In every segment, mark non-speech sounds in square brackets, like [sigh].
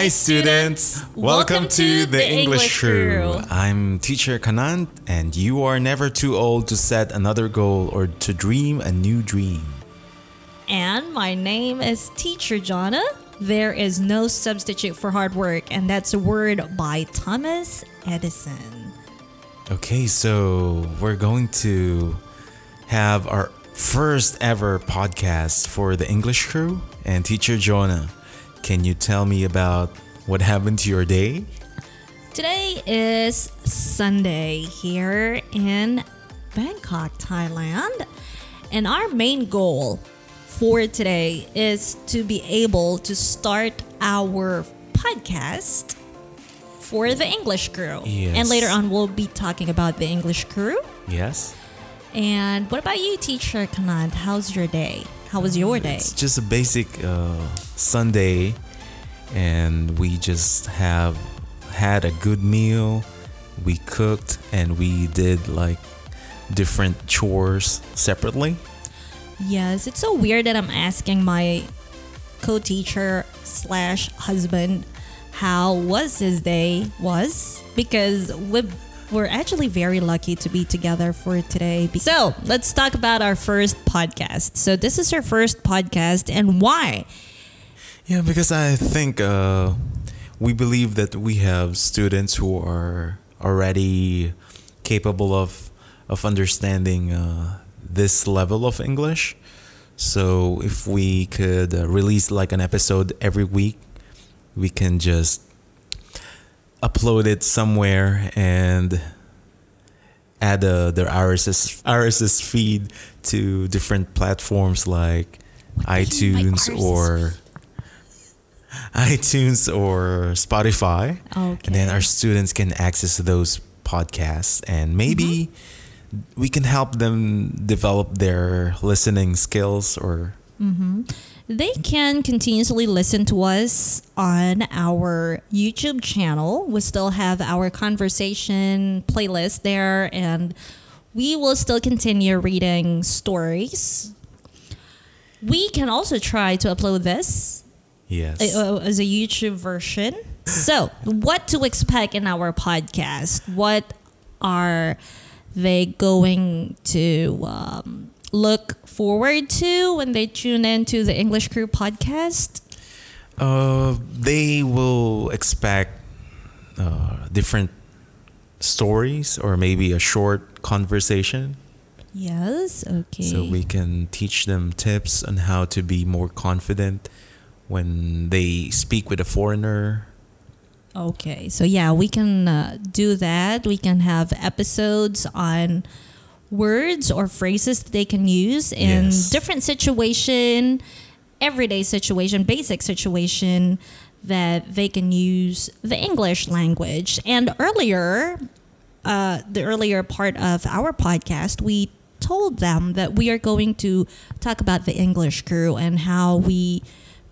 Hi, students. Welcome, to the English Crew. I'm teacher Kanant, and you are never too old to set another goal or to dream a new dream. And my name is Teacher Jonna. There is no substitute for hard work, and that's a word by Thomas Edison. Okay, so we're going to have our first ever podcast for the English Crew. And teacher Jonah, can you tell me about what happened to your day? Today is Sunday here in Bangkok, Thailand. And our main goal for today is to be able to start our podcast for the English crew. Yes. And later on, we'll be talking about the English crew. Yes? And what about you, teacher Kanad? How's your day? How was your day? It's just a basic uh, Sunday, and we just have had a good meal. We cooked and we did like different chores separately. Yes, it's so weird that I'm asking my co-teacher slash husband how was his day was because we we're actually very lucky to be together for today. So let's talk about our first podcast. So this is our first podcast, and why? Yeah, because I think uh, we believe that we have students who are already capable of of understanding uh, this level of English. So if we could uh, release like an episode every week, we can just upload it somewhere and add uh, their RSS RSS feed to different platforms like iTunes RSS or [laughs] iTunes or Spotify. And then our students can access those podcasts and maybe mm-hmm. we can help them develop their listening skills or mm-hmm. They can continuously listen to us on our YouTube channel. We still have our conversation playlist there, and we will still continue reading stories. We can also try to upload this yes. uh, as a YouTube version. So, what to expect in our podcast? What are they going to um, look forward to when they tune in to the English Crew podcast? Uh, they will expect uh, different stories or maybe a short conversation. Yes. Okay. So we can teach them tips on how to be more confident when they speak with a foreigner. Okay, so yeah, we can uh, do that. We can have episodes on words or phrases that they can use in Yes. different situation, everyday situation, basic situation that they can use the English language. And earlier, uh, the earlier part of our podcast, we told them that we are going to talk about the English crew and how we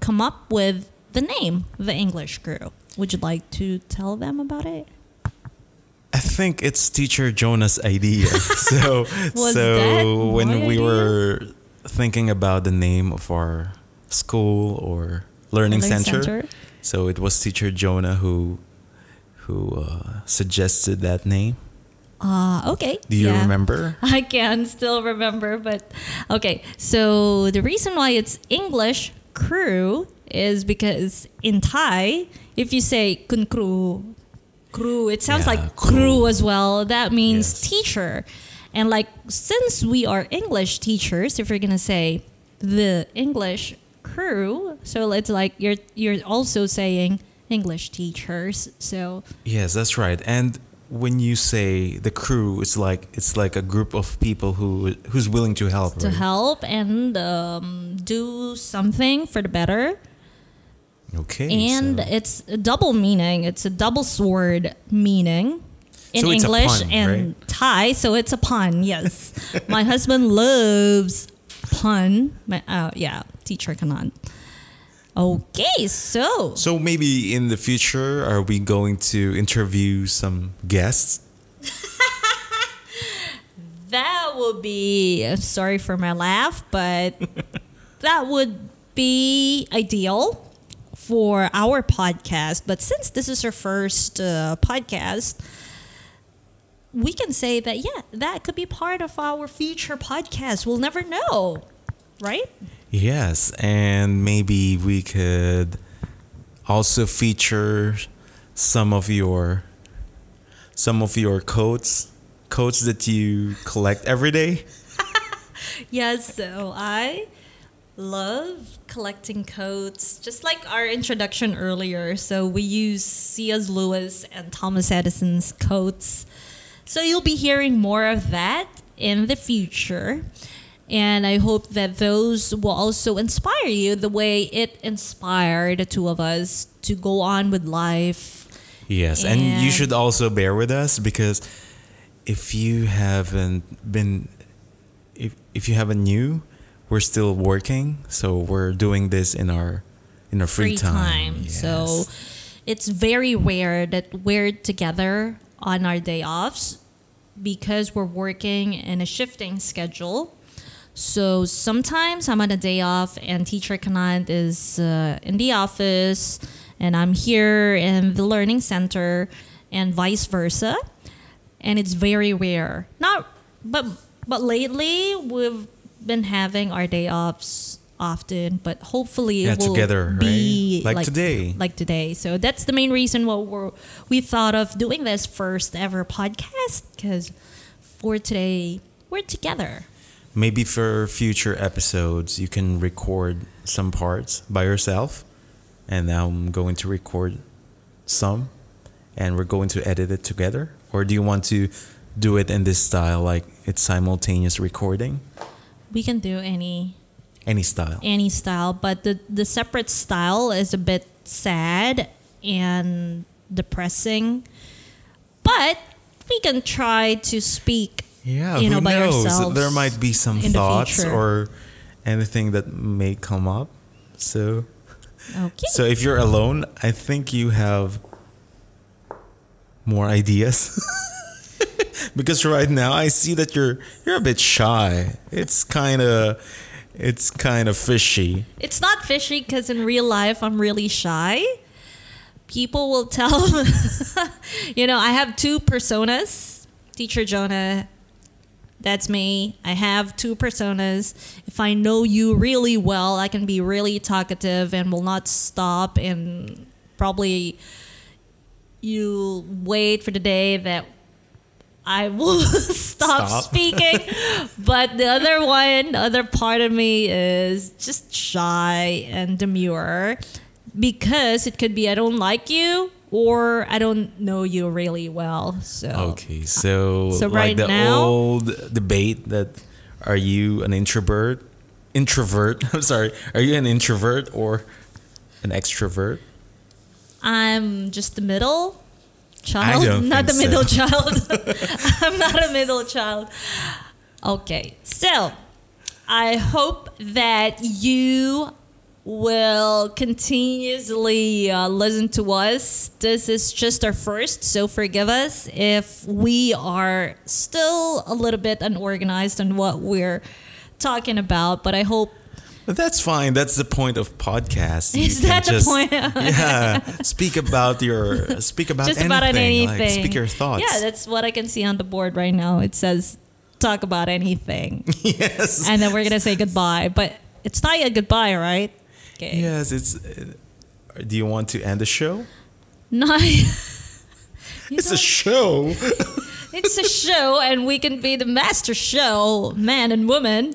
come up with the name, the English crew. Would you like to tell them about it? I think it's teacher Jonah's idea. [laughs] so so when we idea? were thinking about the name of our school or learning, Learning center, center? so it was teacher Jonah who who uh, suggested that name. Uh, okay. Do you yeah. remember? [laughs] I can still remember, but okay. So the reason why it's English crew is because in Thai, if you say kun crew, crew, it sounds Yeah, like crew. as well. That means Yes. teacher. And like since we are English teachers, if you're gonna say the English crew, so it's like you're you're also saying English teachers. So Yes, that's right. And when you say the crew, it's like it's like a group of people who who's willing to help. to right? help and um, do something for the better. Okay. and so- it's a double meaning. It's a double sword meaning in So English pun, and right? Thai. So it's a pun. Yes, my husband loves pun. My, uh, yeah, teacher Kanan. Okay, so So maybe in the future, are we going to interview some guests? [laughs] that would be sorry for my laugh, but [laughs] that would be ideal for our podcast. But since this is our first uh, podcast, we can say that, yeah, that could be part of our future podcast. We'll never know, right? Yes, and maybe we could also feature some of your some of your coats coats that you collect every day. [laughs] Yes, so I love collecting coats, just like our introduction earlier. So we use C.S. Lewis and Thomas Edison's coats. So you'll be hearing more of that in the future. And I hope that those will also inspire you the way it inspired the two of us to go on with life. Yes, and, you should also bear with us because if you haven't been if if you haven't new, we're still working, so we're doing this in our in our free, time. So Yes. it's very rare that we're together on our day offs because we're working in a shifting schedule. So sometimes I'm on a day off and teacher Kanand is uh, in the office and I'm here in the learning center and vice versa. And it's very rare. Not but but lately we've been having our day offs often, but hopefully Yeah, it will together, be right? Like today. Like today. So that's the main reason why we're, we thought of doing this first ever podcast because for today we're together. Maybe for future episodes, you can record some parts by yourself, and I'm going to record some, and we're going to edit it together. Or do you want to do it in this style, like it's simultaneous recording? We can do any Any style. any style, but the the separate style is a bit sad and depressing. But we can try to speak Yeah, you know, who by knows? There might be some thoughts or anything that may come up. So, okay. so if you're alone, I think you have more ideas. [laughs] because right now I see that you're you're a bit shy. It's kind of it's kind of fishy. It's not fishy because in real life I'm really shy. People will [laughs] tell, you know, I have two personas. Teacher Jonah, that's me. I have two personas. If I know you really well, I can be really talkative and will not stop and probably you wait for the day that I will [laughs] stop, Stop. speaking. [laughs] but the other one, the other part of me is just shy and demure because it could be I don't like you or I don't know you really well. So Okay, uh, so, So right like the now- old debate that are you an introvert? Introvert. [laughs] I'm sorry. Are you an introvert or an extrovert? I'm just the middle child, not the middle so. child. [laughs] [laughs] I'm not a middle child. Okay, so I hope that you will continuously uh, listen to us. This is just our first, so forgive us if we are still a little bit unorganized on what we're talking about, but I hope that's fine. That's the point of podcast. You Is that the just- point? [laughs] yeah. Speak about your. Speak about just anything. about anything. Like, speak your thoughts. Yeah, that's what I can see on the board right now. It says talk about anything. [laughs] yes. and then we're going to say goodbye. But it's not yet goodbye, right? Okay. yes. It's. uh, do you want to end the show? No. [laughs] [laughs] It's a show. [laughs] it's a show, and we can be the master show, man and woman,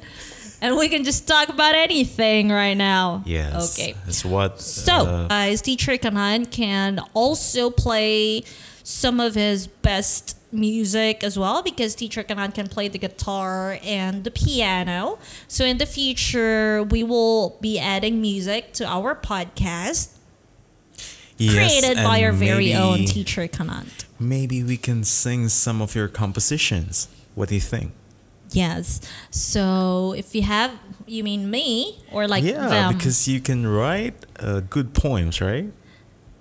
and we can just talk about anything right now. Yes. Okay. That's what. So, uh, guys, teacher Kanan can also play some of his best music as well because teacher Kanan can play the guitar and the piano. So, in the future, we will be adding music to our podcast yes, created by our very maybe- own teacher Kanan. Maybe we can sing some of your compositions. What do you think? Yes. So, if you have, you mean me or like yeah, them? because you can write uh, good poems, right?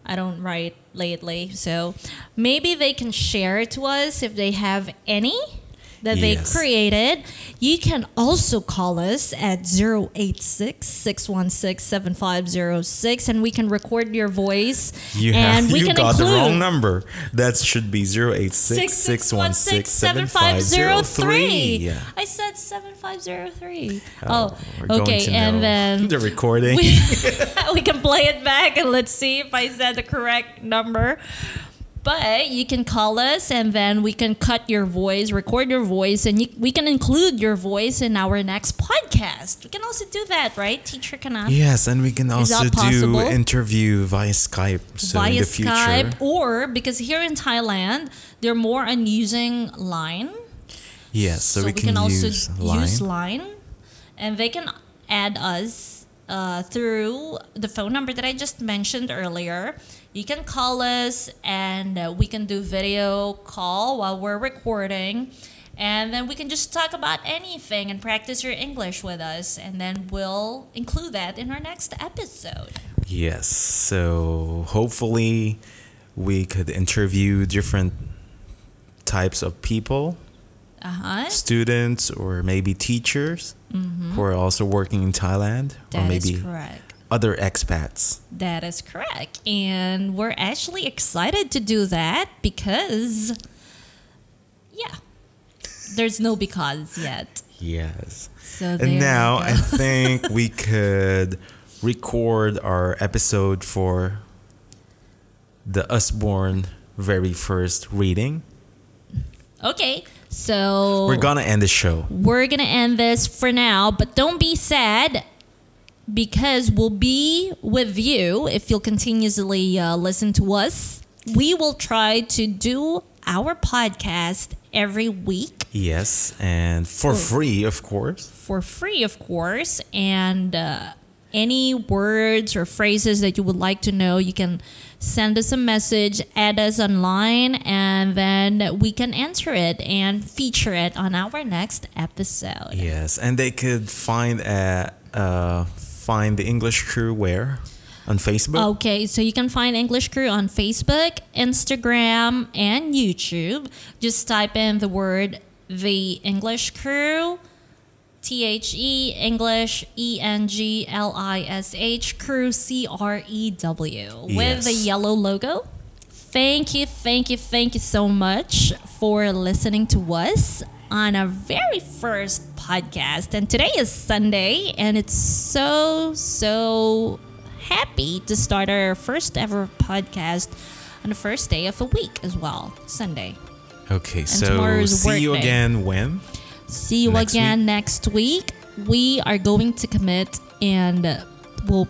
I don't write lately. So, maybe they can share it to us if they have any. That they created. You can also call us at 086 616 7506 and we can record your voice. You and have we [laughs] you can got the wrong number. That should be 086 616 7503. Yeah. I said 7503. Oh, Oh, okay. And then the recording. we, [laughs] [laughs] we can play it back and let's see if I said the correct number. But you can call us and then we can cut your voice, record your voice, and you, we can include your voice in our next podcast. We can also do that, right, Teacher Kanan? yes, and we can also do interview via Skype. So in Via the future. Skype, or because here in Thailand, they're more on using Line. Yes, so, we, we can, can, also use line. use Line, and they can add us uh, through the phone number that I just mentioned earlier. You can call us, and uh, we can do video call while we're recording, and then we can just talk about anything and practice your English with us, and then we'll include that in our next episode. Yes, so hopefully we could interview different types of people, Uh huh. students, or maybe teachers who are also working in Thailand, or Mm-hmm. That is maybe correct. Other expats. That is correct. And we're actually excited to do that because, yeah, there's no because yet. Yes. So And now I think [laughs] we could record our episode for the Usborne very first reading. okay, so We're gonna end the show. we're gonna end this for now, but don't be sad because we'll be with you if you'll continuously uh, listen to us. We will try to do our podcast every week Yes, and for free, of course. for free, of course. And uh, any words or phrases that you would like to know, you can send us a message, add us online, and then we can answer it and feature it on our next episode. Yes, and they could find a uh, find the English crew where on Facebook. Okay, so you can find English Crew on Facebook, Instagram, and YouTube. Just type in the word The English Crew, T H E English E N G L I S H Crew C R E W with the yellow logo. Thank you, thank you, thank you so much for listening to us on our very first podcast. And today is Sunday, and it's so, so happy to start our first ever podcast on the first day of the week as well, Sunday. Okay, so see you day. again when? See you Next again next week. We are going to commit and we'll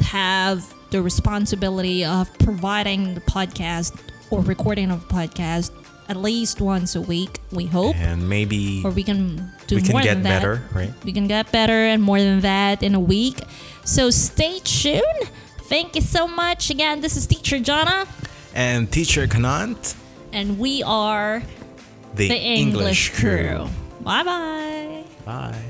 have the responsibility of providing the podcast or recording of a podcast at least once a week, we hope. And maybe Or we can do we can more get than that. better, right? We can get better and more than that in a week. So stay tuned. Thank you so much. Again, this is Teacher Jana, And teacher Kanant, and we are the, the English, crew. Bye bye. Bye.